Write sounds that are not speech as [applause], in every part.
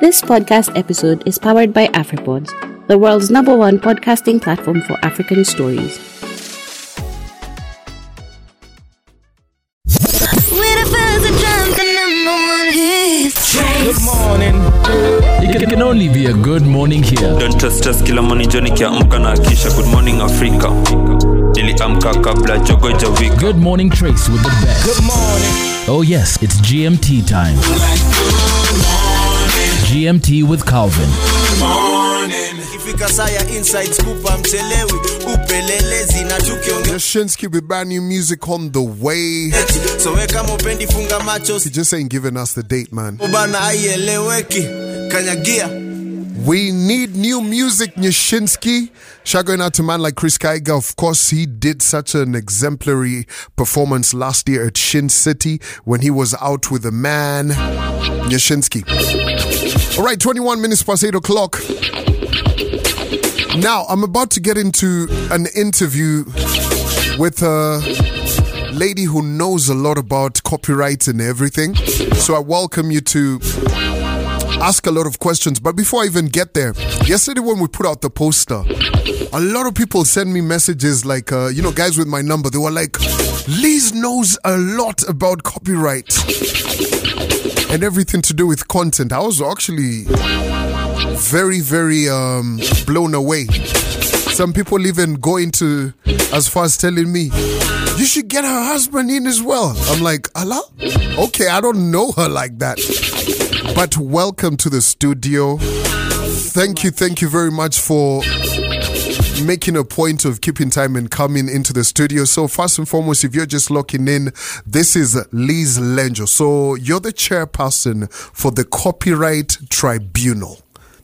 This podcast episode is powered by AfriPods, the world's number one podcasting platform for African stories. Good morning. It can, can only be a good morning here. Don't trust us kila morning Johnny kiamka na kisha good morning Africa. Niliamka kabla jogo jawika. Good morning, Trace with the best. Good morning. Oh, yes, it's GMT time. GMT with Calvin. ikifika saa ya inside scoop amchelewi upelelezi na tukiongea Nyashinsky with brand new music on the way. so we kama upendi funga macho He just ain't giving us the date, man. We need new music, Nyashinsky. Shout out to man like Chris Kaiga. Of course, he did such an exemplary performance last year at Shin City when he was out with a man, Nyashinsky. All right, 21 minutes past 8 o'clock. Now, I'm about to get into an interview with a lady who knows a lot about copyright and everything. So I welcome you to ask a lot of questions. But before I even get there, yesterday when we put out the poster, a lot of people sent me messages like, uh, you know, guys with my number, they were like, Liz knows a lot about copyright and everything to do with content. I was actually very, very um, blown away. Some people even go into as far as telling me, you should get her husband in as well. I'm like, Allah? Okay, I don't know her like that. But welcome to the studio. Thank you, thank you very much for making a point of keeping time and coming into the studio. So, first and foremost, if you're just locking in, this is Liz Lenjo. So, you're the chairperson for the Copyright Tribunal.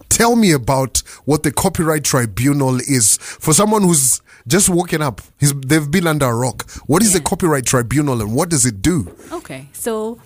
Tell me about what the Copyright Tribunal is for someone who's just woken up. He's, they've been under a rock. What is the Copyright Tribunal and what does it do? Okay, so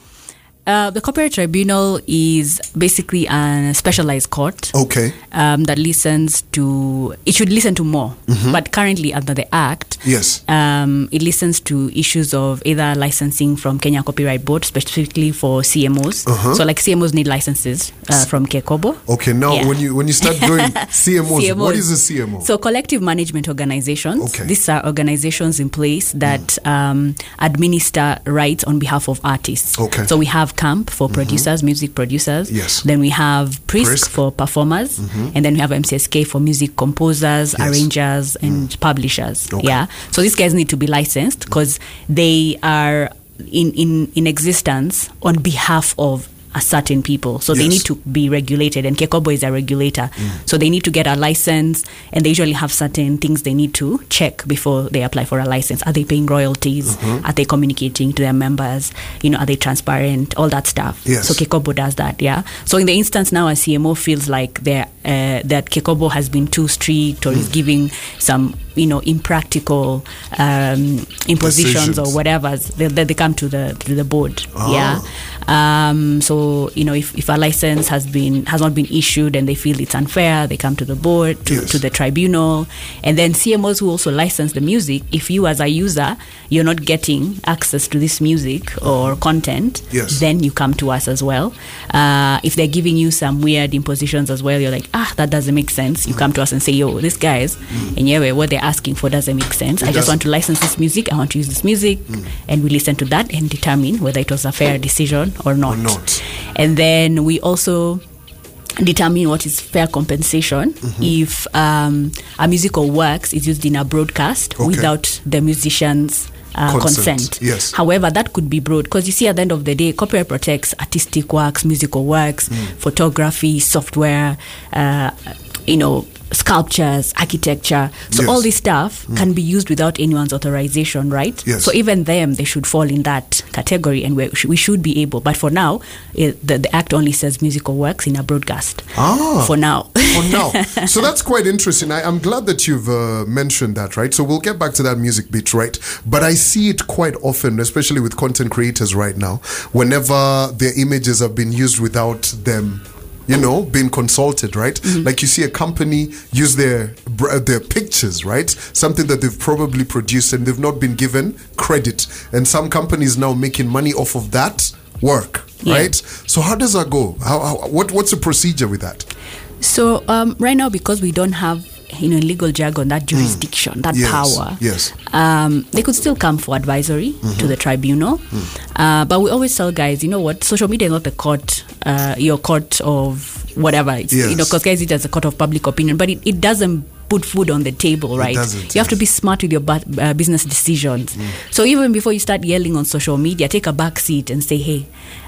uh, the Copyright Tribunal is basically a specialized court Okay. um, that listens to. It should listen to more, but currently under the Act, Yes. um, it listens to issues of either licensing from Kenya Copyright Board, specifically for CMOs. So, like CMOs need licenses uh, from KECOBO. Okay, now Yeah. when you when you start [laughs] doing CMOs, what is a CMO? So, collective management organizations. Okay. Mm. These are organizations in place that um, administer rights on behalf of artists. Okay. Mm-hmm. So, we have KAMP for producers, music producers. Yes. Then we have PRiSK. for performers. And then we have MCSK for music composers, Yes. Mm. arrangers, and publishers. Okay. Yeah. So, these guys need to be licensed because they are in, in, in existence on behalf of a certain people. So they need to be regulated, and KECOBO is a regulator. Mm. So they need to get a license, and they usually have certain things they need to check before they apply for a license. Are they paying royalties? Mm-hmm. Are they communicating to their members? You know, are they transparent? All that stuff. Yes. So KECOBO does that. Yeah. So in the instance now, a CMO feels like they're, uh, that KECOBO has been too strict or is giving some, you know, impractical um, impositions Decisions. or whatever. They, they they come to the to the board. Ah. Yeah. Um, so you know, if, if a license has been has not been issued and they feel it's unfair, they come to the board to, Yes. to the tribunal, and then CMOs who also license the music. If you as a user you're not getting access to this music or content, Yes. then you come to us as well. Uh, if they're giving you some weird impositions as well, you're like, ah, that doesn't make sense. You come to us and say, yo, these guys, and yeah, what they're asking for doesn't make sense. I just want to license this music. I want to use this music, and we listen to that and determine whether it was a fair decision or not. not. And then we also determine what is fair compensation Mm-hmm. if um, a musical works is used in a broadcast Okay. without the musician's uh, Consent, consent. yes. However, that could be broad because you see, at the end of the day, copyright protects artistic works, musical works, Mm. photography, software, uh, you know, sculptures, architecture. So Yes. all this stuff can be used without anyone's authorization, right? Yes. So even them, they should fall in that category, and we, we should be able. But for now, it, the, the act only says musical works in a broadcast. Ah. For now. for now. [laughs] So that's quite interesting. I, I'm glad that you've uh, mentioned that, right? So we'll get back to that music bit, right? But I see it quite often, especially with content creators right now, whenever their images have been used without them. You know, being consulted, right? Like you see a company use their their pictures, right? Something that they've probably produced and they've not been given credit. And some companies now making money off of that work, Yeah. right? So how does that go? How, how what what's the procedure with that? So um, right now, because we don't have you know in legal jargon that jurisdiction, that Mm. Yes, power, yes. um, they could still come for advisory Mm-hmm. to the tribunal. Mm. Uh, but we always tell guys, you know what, social media is not the court, uh, your court of whatever. It's, You know, because guys, it as a court of public opinion, but it, it doesn't put food on the table, right? doesn't, you have to be smart with your bu- uh, business decisions. So even before you start yelling on social media, take a back seat and say, hey,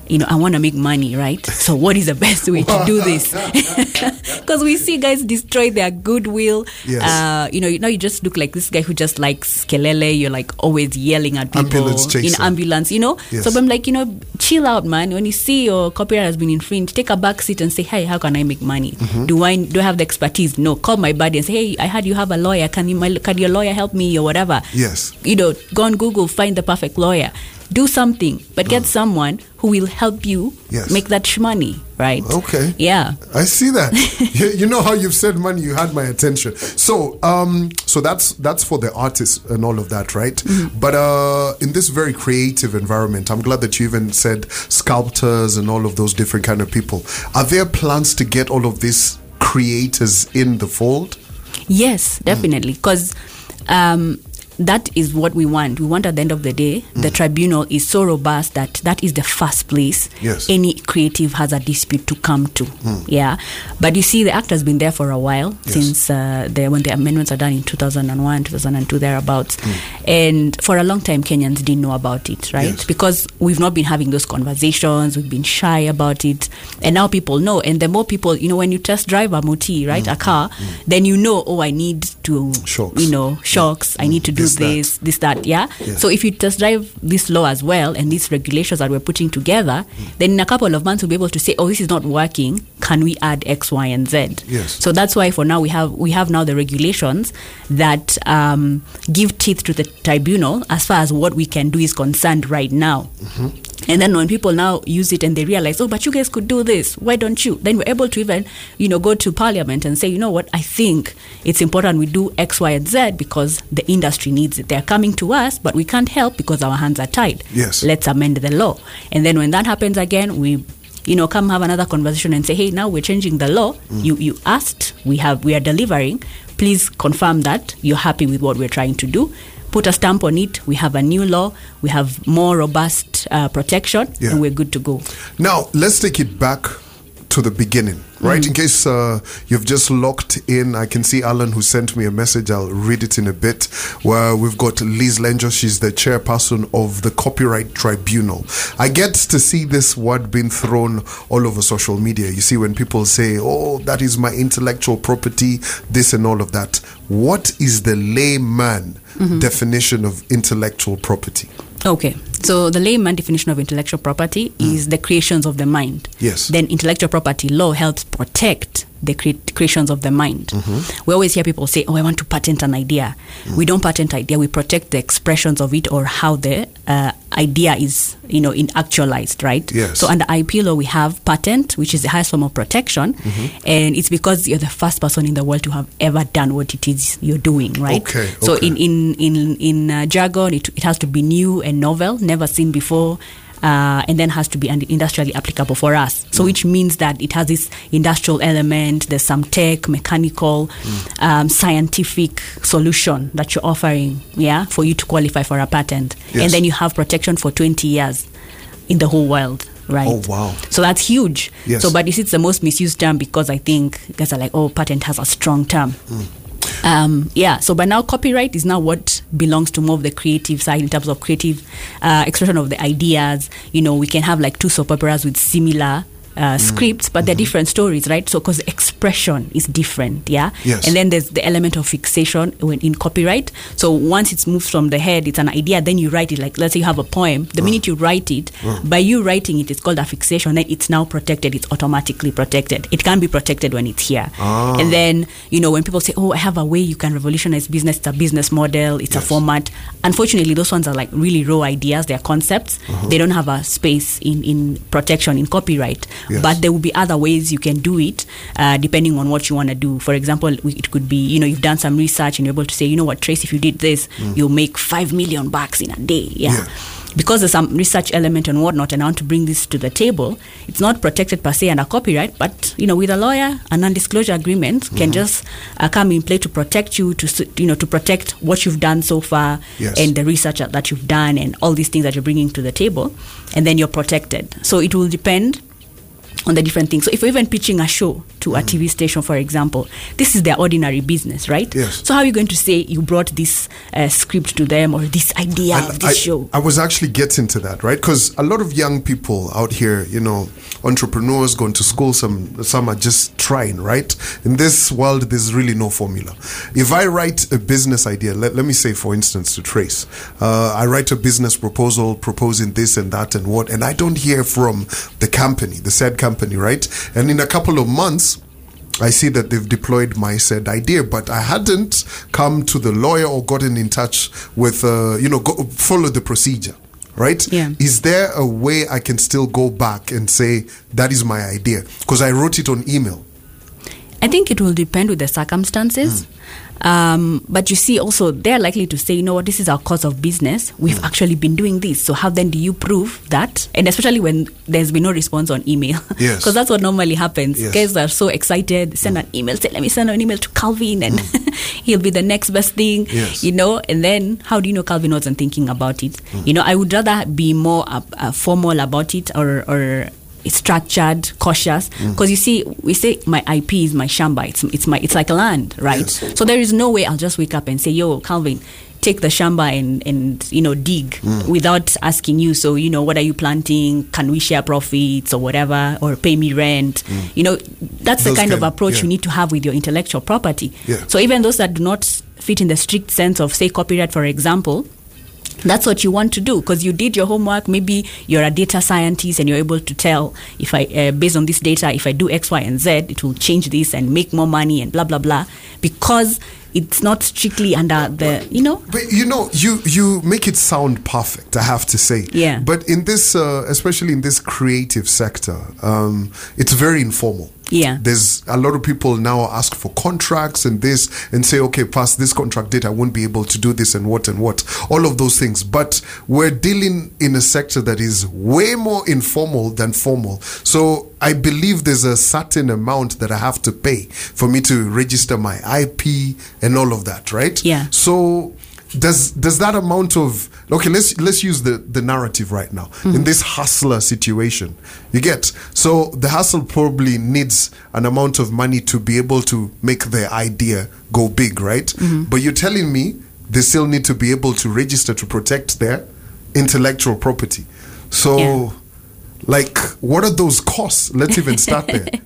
you know, I want to make money, right? [laughs] So what is the best way to do this? [laughs] Because we see guys destroy their goodwill. Yes. Uh, you know, now you just look like this guy who just likes kelele. You're like always yelling at people Ambulance in ambulance. You know, Yes. so I'm like, you know, chill out, man. When you see your copyright has been infringed, take a back seat and say, hey, how can I make money? Mm-hmm. Do I do I have the expertise? No. Call my buddy and say, hey, I heard you have a lawyer. Can you my, can your lawyer help me or whatever? Yes. You know, go on Google, find the perfect lawyer. Do something, but get someone who will help you. Yes. make that money, right? Okay. Yeah. I see that. [laughs] you, you know how you've said money, you had my attention. So, um, so that's that's for the artists and all of that, right? Mm-hmm. But uh, in this very creative environment, I'm glad that you even said sculptors and all of those different kind of people. Are there plans to get all of these creators in the fold? Yes, definitely. Because um, that is what we want. We want at the end of the day, Mm. the tribunal is so robust that that is the first place Yes. any creative has a dispute to come to. Yeah. But you see, the act has been there for a while Yes. since uh, the, when the amendments are done in 2001, 2002, thereabouts. Mm. And for a long time, Kenyans didn't know about it, right? Yes. Because we've not been having those conversations, we've been shy about it. And now people know. And the more people, you know, when you test drive a moti, right, a car, then you know, oh, I need to, Mm. Shocks. you know, shocks. I need to do This, that. this, this, that, yeah? Yeah. So if you test drive this law as well and these regulations that we're putting together, then in a couple of months we'll be able to say, oh, this is not working. Can we add X, Y, and Z? Yes. So that's why for now we have we have now the regulations that um, give teeth to the tribunal as far as what we can do is concerned right now. And then when people now use it and they realize, oh, but you guys could do this, why don't you? Then we're able to even, you know, go to parliament and say, you know what, I think it's important we do X, Y, and Z because the industry needs it. They're coming to us, but we can't help because our hands are tied. Yes. Let's amend the law. And then when that happens again, we you know come have another conversation and say hey now we're changing the law mm. you you asked we have we are delivering please confirm that you're happy with what we're trying to do put a stamp on it. We have a new law. We have more robust uh, protection. Yeah. and we're good to go. Now, let's take it back to the beginning, right? In case uh, you've just locked in, I can see Alan who sent me a message. I'll read it in a bit. Where we've got Liz Lenjo, she's the chairperson of the Copyright Tribunal. I get to see this word being thrown all over social media. You see, when people say, oh, that is my intellectual property, this and all of that. What is the layman definition of intellectual property? Okay, so the layman definition of intellectual property hmm. is the creations of the mind. Yes. Then intellectual property law helps protect the cre- creations of the mind. Mm-hmm. We always hear people say, "Oh, I want to patent an idea." Hmm. We don't patent idea; we protect the expressions of it or how the uh, idea is, you know, in actualized, right? Yes. So under IP law, we have patent, which is the highest form of protection, and it's because you're the first person in the world to have ever done what it is you're doing, right? Okay, So okay. in in in in uh, jargon, it, it has to be new and novel, never seen before. Uh, and then has to be industrially applicable for us. So, which means that it has this industrial element. There's some tech, mechanical, um, scientific solution that you're offering, yeah, for you to qualify for a patent. Yes. And then you have protection for 20 years in the whole world, right? Oh, wow. So that's huge. Yes. So, but see, it's the most misused term because I think guys are like, oh, patent has a strong term. Um, yeah. So, by now copyright is now what belongs to more of the creative side in terms of creative uh, expression of the ideas. You know, we can have like two soap operas with similar. Uh, Mm. scripts, but they're mm-hmm. different stories, right? So, because expression is different, yeah. Yes. And then there's the element of fixation when in copyright. So once it's moved from the head, it's an idea. Then you write it. Like let's say you have a poem. The ah. minute you write it, ah. by you writing it, it's called a fixation. Then it's now protected. It's automatically protected. It can be protected when it's here. Ah. And then you know when people say, "Oh, I have a way you can revolutionize business. It's a business model. It's a format." Unfortunately, those ones are like really raw ideas. They're concepts. Uh-huh. They don't have a space in in protection in copyright. Yes. But there will be other ways you can do it uh, depending on what you want to do. For example, it could be you know you've done some research and you're able to say, you know what, Trace, if you did this, you'll make five million bucks in a day. Yeah. Yeah. because there's some research element and whatnot, and I want to bring this to the table, it's not protected per se under copyright, but you know, with a lawyer, a non-disclosure agreement can just uh, come in play to protect you, to you know, to protect what you've done so far Yes. and the research that you've done and all these things that you're bringing to the table, and then you're protected. So it will depend on the different things. So if you're even pitching a show to a TV station, for example, this is their ordinary business, right? Yes. So how are you going to say you brought this uh, script to them or this idea And of this I, show? I was actually getting to that, right? Because a lot of young people out here, you know, entrepreneurs going to school, some some are just trying, right? In this world, there's really no formula. If I write a business idea, let, let me say, for instance, to Trace, uh, I write a business proposal proposing this and that and what, and I don't hear from the company, the said company, right? And in a couple of months, I see that they've deployed my said idea, but I hadn't come to the lawyer or gotten in touch with, uh, you know, go, follow the procedure, right? Yeah. Is there a way I can still go back and say that is my idea? Because I wrote it on email. I think it will depend with the circumstances. Um, but you see, also, they're likely to say, you know what, this is our course of business. We've actually been doing this. So, how then do you prove that? And especially when there's been no response on email. [laughs] Yes. Because that's what normally happens. Yes. Guys are so excited, send an email, say, let me send an email to Calvin, and [laughs] he'll be the next best thing, Yes. you know. And then, how do you know Calvin wasn't thinking about it? You know, I would rather be more uh, uh, formal about it or, or structured, cautious. Mm. Because you see, we say my IP is my shamba. It's it's my it's like land, right? Yes. So there is no way I'll just wake up and say, "Yo, Calvin." Take the shamba and, and you know dig mm. without asking you. So you know what are you planting? Can we share profits or whatever, or pay me rent? Mm. You know that's the Those kind of approach yeah. you need to have with your intellectual property. Yeah. So even those that do not fit in the strict sense of say copyright, for example, that's what you want to do because you did your homework. Maybe you're a data scientist and you're able to tell if i uh, based on this data if i do x y and z it will change this and make more money and blah blah blah. Because it's not strictly under the you know But you know, you you make it sound perfect. I have to say. Yeah. But in this, uh, especially in this creative sector, um, it's very informal. Yeah. There's a lot of people now ask for contracts and this and say, okay, past this contract date, I won't be able to do this and what and what. All of those things. But we're dealing in a sector that is way more informal than formal. So I believe there's a certain amount that I have to pay for me to register my IP and all of that, right? Yeah. So does does that amount of okay? Let's let's use the the narrative right now in mm-hmm. this hustler situation. You get so the hustle probably needs an amount of money to be able to make their idea go big, right? Mm-hmm. But you're telling me they still need to be able to register to protect their intellectual property. So. Yeah. Like, what are those costs? Let's even start there. [laughs]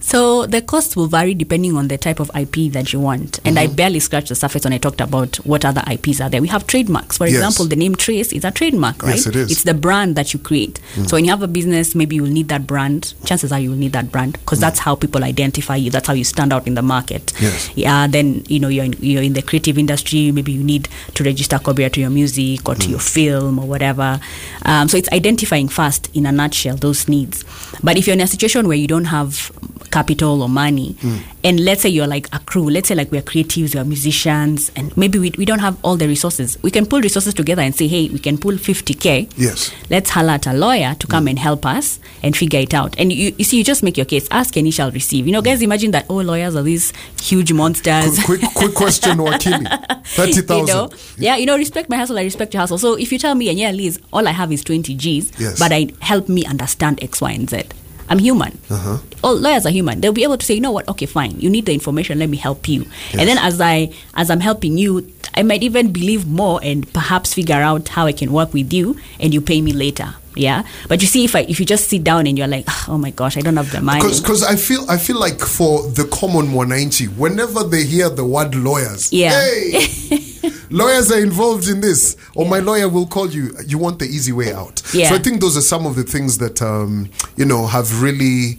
So the cost will vary depending on the type of IP that you want. And I mm-hmm. barely scratched the surface when I talked about what other IPs are there. We have trademarks. For Yes. example, the name Trace is a trademark, right? Yes, it is. It's the brand that you create. Mm. So when you have a business, maybe you will need that brand. Chances are you will need that brand because mm. that's how people identify you. That's how you stand out in the market. Yes. Yeah. Then you know you're in, you're in the creative industry. Maybe you need to register copyright to your music or to mm. your film or whatever. Um, so it's identifying first in a nutshell those needs. But if you're in a situation where you don't have capital or money, hmm. and let's say you're like a crew, let's say like we're creatives, we're musicians, and maybe we, we don't have all the resources, we can pull resources together and say, hey, we can pull 50K. Yes. Let's holler at a lawyer to come hmm. and help us and figure it out. And you, you see, you just make your case. Ask and you shall receive. You know, guys, imagine that, oh, lawyers are these huge monsters. quick, quick, quick question, [laughs] Wakili. Thirty you know, yeah, you know, respect my hustle, I respect your hustle. So if you tell me, and yeah, Liz, all I have is 20 G's, Yes. but I help me understand X, Y, and Z. I'm human. Uh-huh. All lawyers are human. They'll be able to say, you know what? Okay, fine. You need the information. Let me help you. And then as I as I'm helping you, I might even believe more and perhaps figure out how I can work with you, and you pay me later. Yeah. But you see, if I if you just sit down and you're like, oh my gosh, I don't have the money. Because I feel I feel like for the common mwananchi, whenever they hear the word lawyers, Yeah. hey, [laughs] lawyers are involved in this, or my lawyer will call you. You want the easy way out. Yeah. So I think those are some of the things that um, you know have really.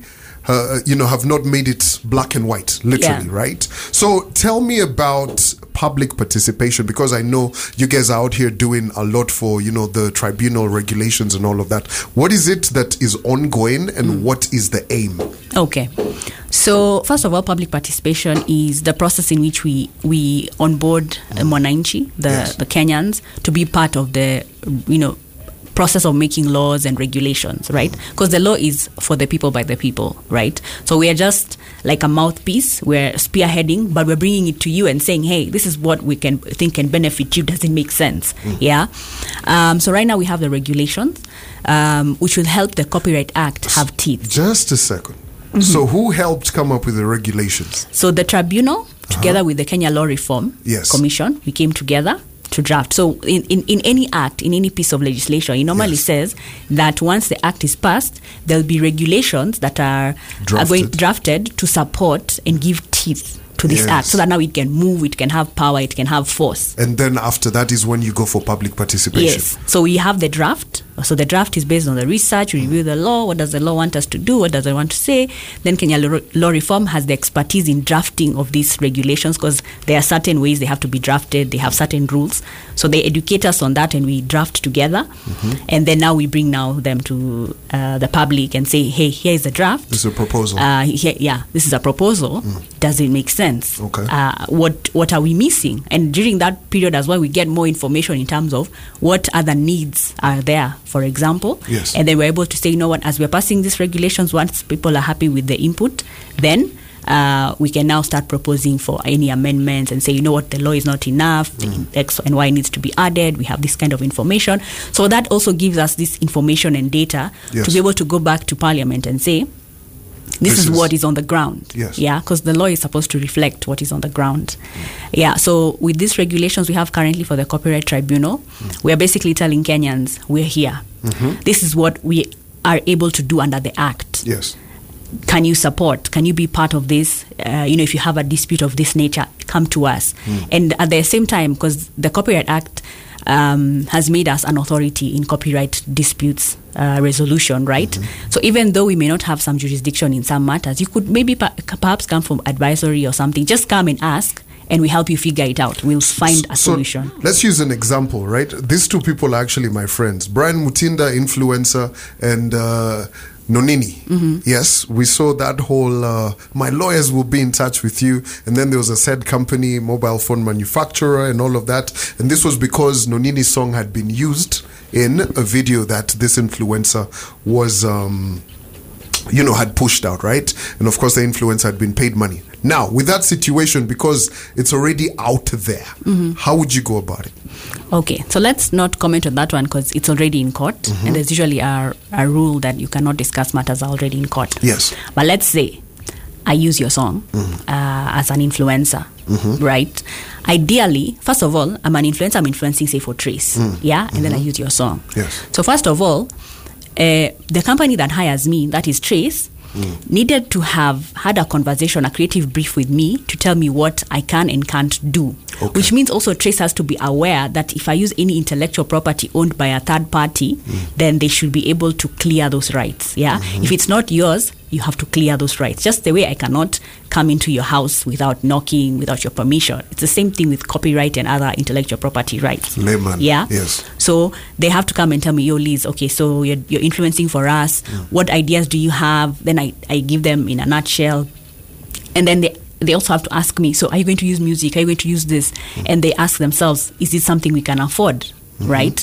Uh, you know, have not made it black and white, literally, Yeah. right? So tell me about public participation because I know you guys are out here doing a lot for, you know, the tribunal regulations and all of that. What is it that is ongoing and Mm. what is the aim? Okay. So first of all, public participation is the process in which we we onboard uh, Mwananchi, the Yes. the Kenyans, to be part of the you know process of making laws and regulations, right? Because the law is for the people by the people, right? So we are just like a mouthpiece. We're spearheading, but we're bringing it to you and saying, "Hey, this is what we can think can benefit you." Does it make sense? Yeah. Um, so right now we have the regulations, um, which will help the Copyright Act have teeth. Just a 2nd Mm-hmm. So, who helped come up with the regulations? So the tribunal, together with the Kenya Law Reform Yes. Commission, we came together to draft. So in, in, in any act, in any piece of legislation, it normally Yes. says that once the act is passed, there'll be regulations that are, are going Drafted. drafted to support and give teeth to this Yes. act so that now it can move, it can have power, it can have force. And then after that is when you go for public participation. Yes. So we have the draft. So the draft is based on the research. We review the law. What does the law want us to do? What does it want to say? Then Kenya Law Reform has the expertise in drafting of these regulations because there are certain ways they have to be drafted. They have certain rules. So they educate us on that, and we draft together. And then now we bring now them to uh, the public and say, hey, here is the draft. This is a proposal. Uh, here, yeah, this is a proposal. Does it make sense? Okay. Uh, what What are we missing? And during that period as well, we get more information in terms of what other needs are there. For example, Yes. and then we're able to say, you know what? As we're passing these regulations, once people are happy with the input, then. Uh, we can now start proposing for any amendments and say, you know what, the law is not enough, Mm. X and Y needs to be added. We have this kind of information. So that also gives us this information and data Yes. to be able to go back to Parliament and say, this, This is, is- what is on the ground. Yes. Yeah, because the law is supposed to reflect what is on the ground. Yeah, so with these regulations we have currently for the Copyright Tribunal, mm. we are basically telling Kenyans, we're here. Mm-hmm. This is what we are able to do under the Act. yes. Can you support? Can you be part of this? Uh, you know, if you have a dispute of this nature, come to us. Mm. And at the same time, because the Copyright Act um, has made us an authority in copyright disputes uh, resolution, right? So even though we may not have some jurisdiction in some matters, you could maybe per- perhaps come from advisory or something. Just come and ask, and we help you figure it out. We'll find a So solution. let's use an example, right? These two people are actually my friends. Brian Mutinda, influencer, and uh, Nonini. Mm-hmm. Yes, we saw that whole. Uh, my lawyers will be in touch with you, and then there was a said company, mobile phone manufacturer, and all of that. And this was because Nonini's song had been used in a video that this influencer was. Um, you know, had pushed out, right? And of course, the influencer had been paid money. Now, with that situation, because it's already out there, Mm-hmm. how would you go about it? Okay, so let's not comment on that one because it's already in court, Mm-hmm. and there's usually a, a rule that you cannot discuss matters already in court. Yes. But let's say I use your song uh, as an influencer, right? Ideally, first of all, I'm an influencer, I'm influencing, say, for Trace, yeah? And then I use your song. Yes. So, first of all, uh, the company that hires me, that is Trace, needed to have had a conversation, a creative brief with me to tell me what I can and can't do. Okay. Which means also Trace has to be aware that if I use any intellectual property owned by a third party, then they should be able to clear those rights. Yeah. If it's not yours, you have to clear those rights. Just the way I cannot come into your house without knocking, without your permission. It's the same thing with copyright and other intellectual property rights. Layman, Yeah. yes. So they have to come and tell me, yo, Liz, okay, so you're, you're influencing for us. What ideas do you have? Then I, I give them in a nutshell. And then they, they also have to ask me, so are you going to use music? Are you going to use this? Mm. And they ask themselves, is this something we can afford? Right?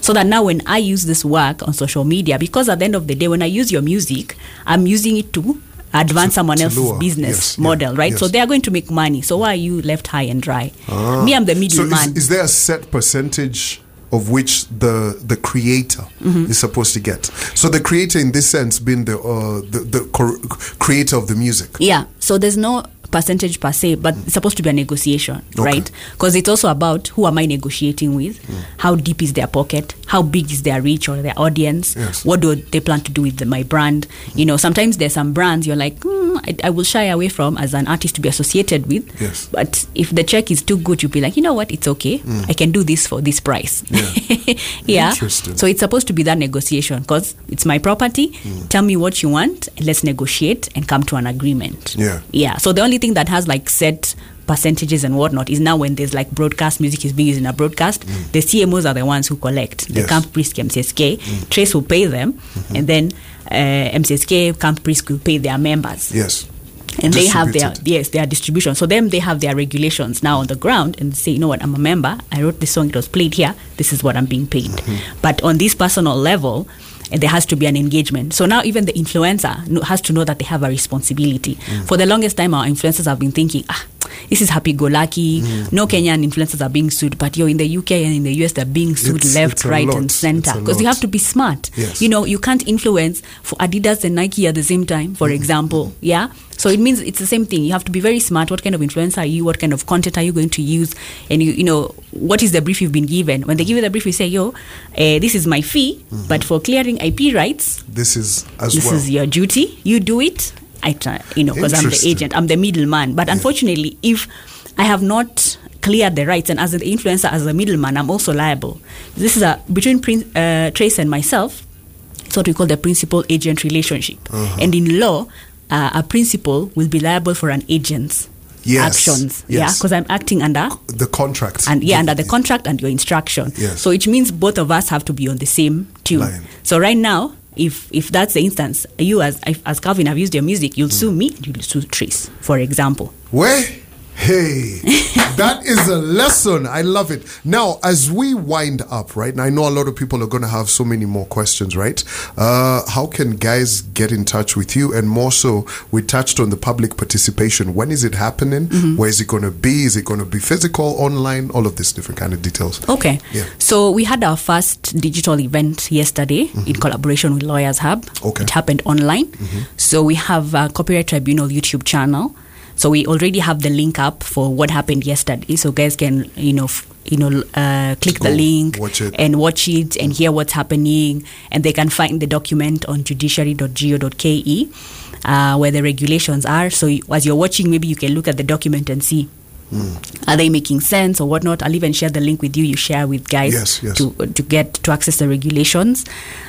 So that now when I use this work on social media, because at the end of the day, when I use your music, I'm using it to advance To- someone to else's business yes, yeah, model, right? So they are going to make money. So why are you left high and dry? Ah. Me, I'm the So middleman. is, is there a set percentage of which the the creator Mm-hmm. is supposed to get? So the creator, in this sense, being the uh, the, the cor- creator of the music. Yeah, so there's no percentage per se, but it's supposed to be a negotiation, Okay. right? Because it's also about who am I negotiating with, hmm. how deep is their pocket, how big is their reach or their audience, Yes. what do they plan to do with the, my brand. You know, sometimes there's some brands you're like, hmm, I, I will shy away from as an artist to be associated with. Yes. But if the check is too good, you'll be like, you know what, it's okay. Mm. I can do this for this price. Yeah. [laughs] yeah. Interesting. So it's supposed to be that negotiation because it's my property. Mm. Tell me what you want, and let's negotiate and come to an agreement. Yeah. Yeah. So the only thing that has like set percentages and whatnot is now when there's like broadcast music is being used in a broadcast, mm. the CMOs are the ones who collect. The Yes. KAMP PRiSK MCSK, Trace will pay them, mm-hmm. and then MCSK KAMP Preschool pay their members. Yes. and they have their yes their distribution. So them they have their regulations now on the ground and say you know what? I'm a member. I wrote this song. It was played here. This is what i'm being paid. But on this personal level eh, there has to be an engagement. So now even the influencer has to know that they have a responsibility. For the longest time our influencers have been thinking ah this is happy go lucky mm. no kenyan influencers are being sued but yo in the uk and in the us they're being sued It's- left it's right lot. and center because you have to be smart. Yes. you know you can't influence for adidas and nike at the same time for mm. example yeah? So it means it's the same thing. You have to be very smart. What kind of influencer are you? What kind of content are you going to use? And you you know what is the brief you've been given? When they give you the brief you say yo eh, this is my fee mm-hmm. but for clearing ip rights This is as this well. is your duty. You do it i try you know because i'm the agent i'm the middleman. But unfortunately if i have not cleared the rights and as an influencer as a middleman i'm also liable. This is a between uh, trace and myself it's what we call the principal agent relationship. Uh-huh. and in law uh, a principal will be liable for an agent's Yes, actions. Yeah because i'm acting under the contract. and yeah under the contract and your instruction. Yes. so it means both of us have to be on the same tune. Line. so right now if if that's the instance you as as calvin have used your music you'll sue me you'll sue trace for example Where? Hey, that is a lesson. I love it. Now, as we wind up, right, and I know a lot of people are going to have so many more questions, right? Uh, how can guys get in touch with you? And more so, we touched on the public participation. When is it happening? Where is it going to be? Is it going to be physical, online? All of these different kind of details. okay Yeah. so we had our first digital event yesterday in collaboration with lawyers hub Mm-hmm. Okay. Mm-hmm. it happened online so we have a copyright tribunal youtube channel so we already have the link up for what happened yesterday. So guys can you know f- you know uh, click the link watch and watch it and hear what's happening. And they can find the document on judiciary.go.ke uh, where the regulations are. So as you're watching maybe you can look at the document and see Hmm. are they making sense or whatnot i'll even share the link with you you share with guys Yes, yes. to to get to access the regulations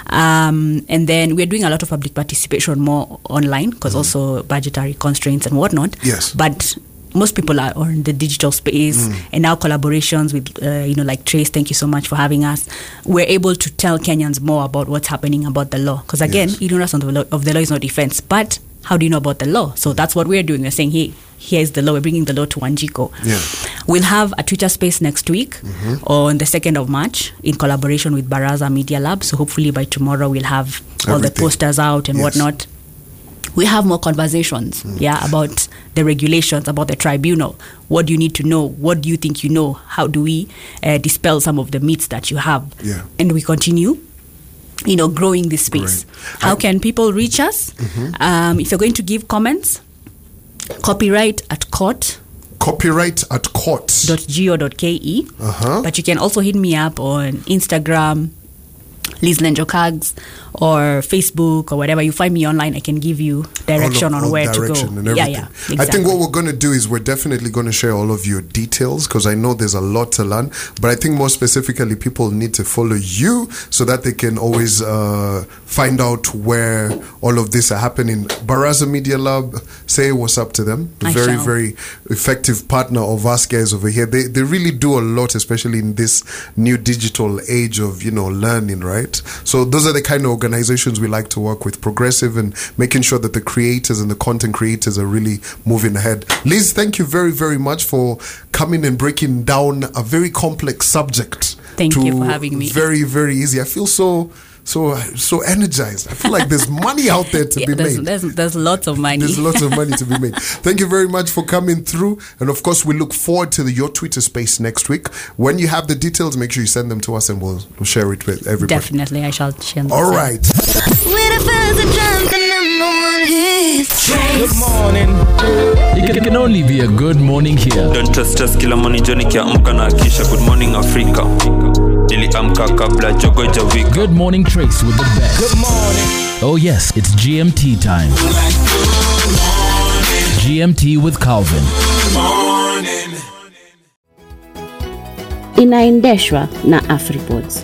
um, and then we're doing a lot of public participation more online because also budgetary constraints and whatnot. Yes. but most people are on the digital space Hmm. and now collaborations with uh, you know like trace thank you so much for having us we're able to tell kenyans more about what's happening about the law because again Yes. ignorance of the, law, of the law is not defense but how do you know about the law so that's what we're doing we're saying hey here's the law we're bringing the law to Wanjiku Yeah. Mm-hmm. we'll have a twitter space next week on the 2nd of march in collaboration with baraza media lab so hopefully by tomorrow we'll have all the posters out and Yes. whatnot we have more conversations Hmm. yeah about the regulations about the tribunal what do you need to know what do you think you know how do we uh, dispel some of the myths that you have Yeah. and we continue you know growing this space Great. how can people reach us Mm-hmm. um, if you're going to give comments copyright at court Copyright at court. .go.ke. Uh-huh. But you can also hit me up on Instagram, Liz Lenjokags, or Facebook, or whatever. You find me online, I can give you direction all of- on where direction to go. and yeah, everything. yeah. I think what we're going to do is we're definitely going to share all of your details because I know there's a lot to learn. But I think more specifically, people need to follow you so that they can always uh, find out where all of this are happening. Baraza Media Lab, say what's up to them. I very, shall. very effective partner of us guys over here. They they really do a lot, especially in this new digital age of you know learning, right? So those are the kind of organizations we like to work with, progressive and making sure that the creators and the content creators are really moving ahead. Liz, thank you very very much for coming and breaking down a very complex subject. Thank you to for having me. Very very easy. I feel so. So so energized. I feel like there's money out there to [laughs] Yeah, be there's, made. there's, there's lots of money. There's lots of money to be made. [laughs] Thank you very much for coming through. And of course, we look forward to the, your Twitter space next week. When you have the details, make sure you send them to us and we'll, we'll share it with everybody. Definitely, I shall share. them. All right. With a fuzz of drums, the number one hit. Good morning. It can, can only be a good morning here. don't trust trust kila morning joni kiamka na akisha good morning africa niliamka kabla jogo jawika Good morning, Trace with the best. Good morning. Oh, yes, it's GMT time. GMT with Calvin. inaendeshwa na afriboards